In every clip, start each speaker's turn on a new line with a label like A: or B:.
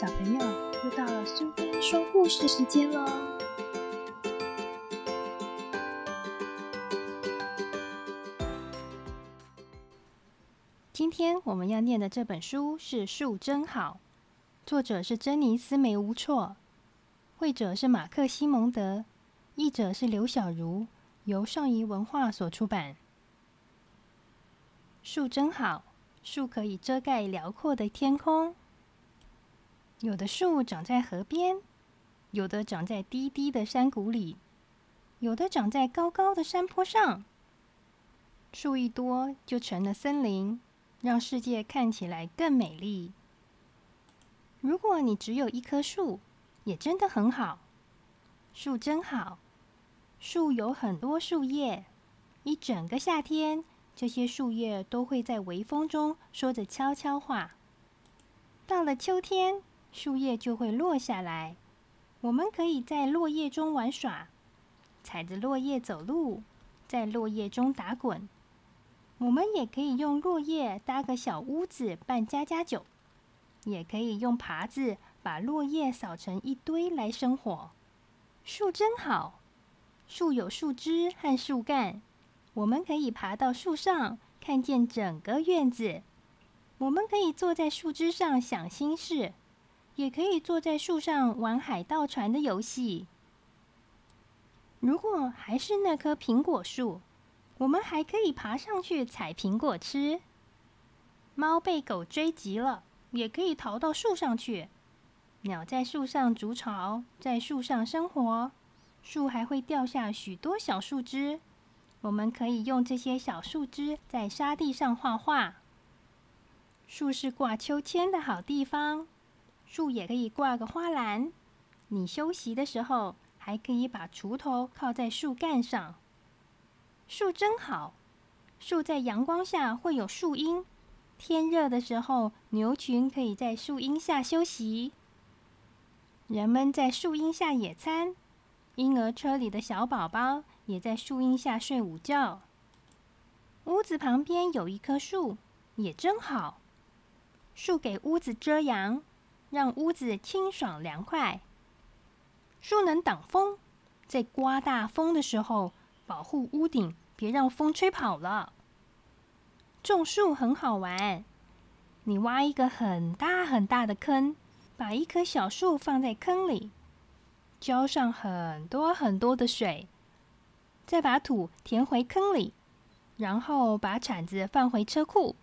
A: 小朋友，又到了苏菲说故事时间喽！
B: 今天我们要念的这本书是《树真好》，作者是珍妮斯梅无错，绘者是马克西蒙德，译者是刘小茹，由上仪文化所出版。树真好，树可以遮盖辽阔的天空。有的树长在河边，有的长在低低的山谷里，有的长在高高的山坡上。树一多，就成了森林，让世界看起来更美丽。如果你只有一棵树，也真的很好。树真好，树有很多树叶，一整个夏天，这些树叶都会在微风中说着悄悄话。到了秋天，树叶就会落下来，我们可以在落叶中玩耍，踩着落叶走路，在落叶中打滚。我们也可以用落叶搭个小屋子办家家酒，也可以用耙子把落叶扫成一堆来生火。树真好，树有树枝和树干，我们可以爬到树上，看见整个院子。我们可以坐在树枝上想心事。也可以坐在树上玩海盗船的游戏。如果还是那棵苹果树，我们还可以爬上去采苹果吃。猫被狗追急了，也可以逃到树上去。鸟在树上筑巢，在树上生活。树还会掉下许多小树枝，我们可以用这些小树枝在沙地上画画。树是挂秋千的好地方。树也可以挂个花篮，你休息的时候还可以把锄头靠在树干上。树真好，树在阳光下会有树荫，天热的时候牛群可以在树荫下休息。人们在树荫下野餐，婴儿车里的小宝宝也在树荫下睡午觉。屋子旁边有一棵树，也真好，树给屋子遮阳。让屋子清爽凉快。树能挡风，在刮大风的时候保护屋顶，别让风吹跑了。种树很好玩，你挖一个很大很大的坑，把一棵小树放在坑里，浇上很多很多的水，再把土填回坑里，然后把铲子放回车库。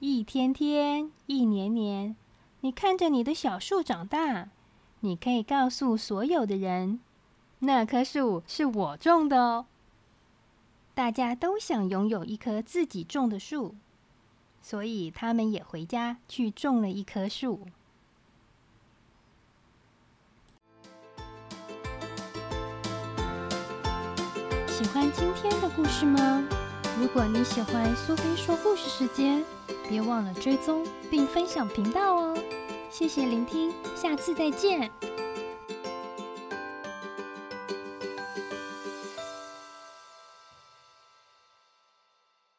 B: 一天天，一年年。你看着你的小树长大，你可以告诉所有的人，那棵树是我种的哦。大家都想拥有一棵自己种的树，所以他们也回家去种了一棵树。喜欢今天的故事吗？如果你喜欢苏菲说故事时间。别忘了追踪并分享频道哦！谢谢聆听，下次再见。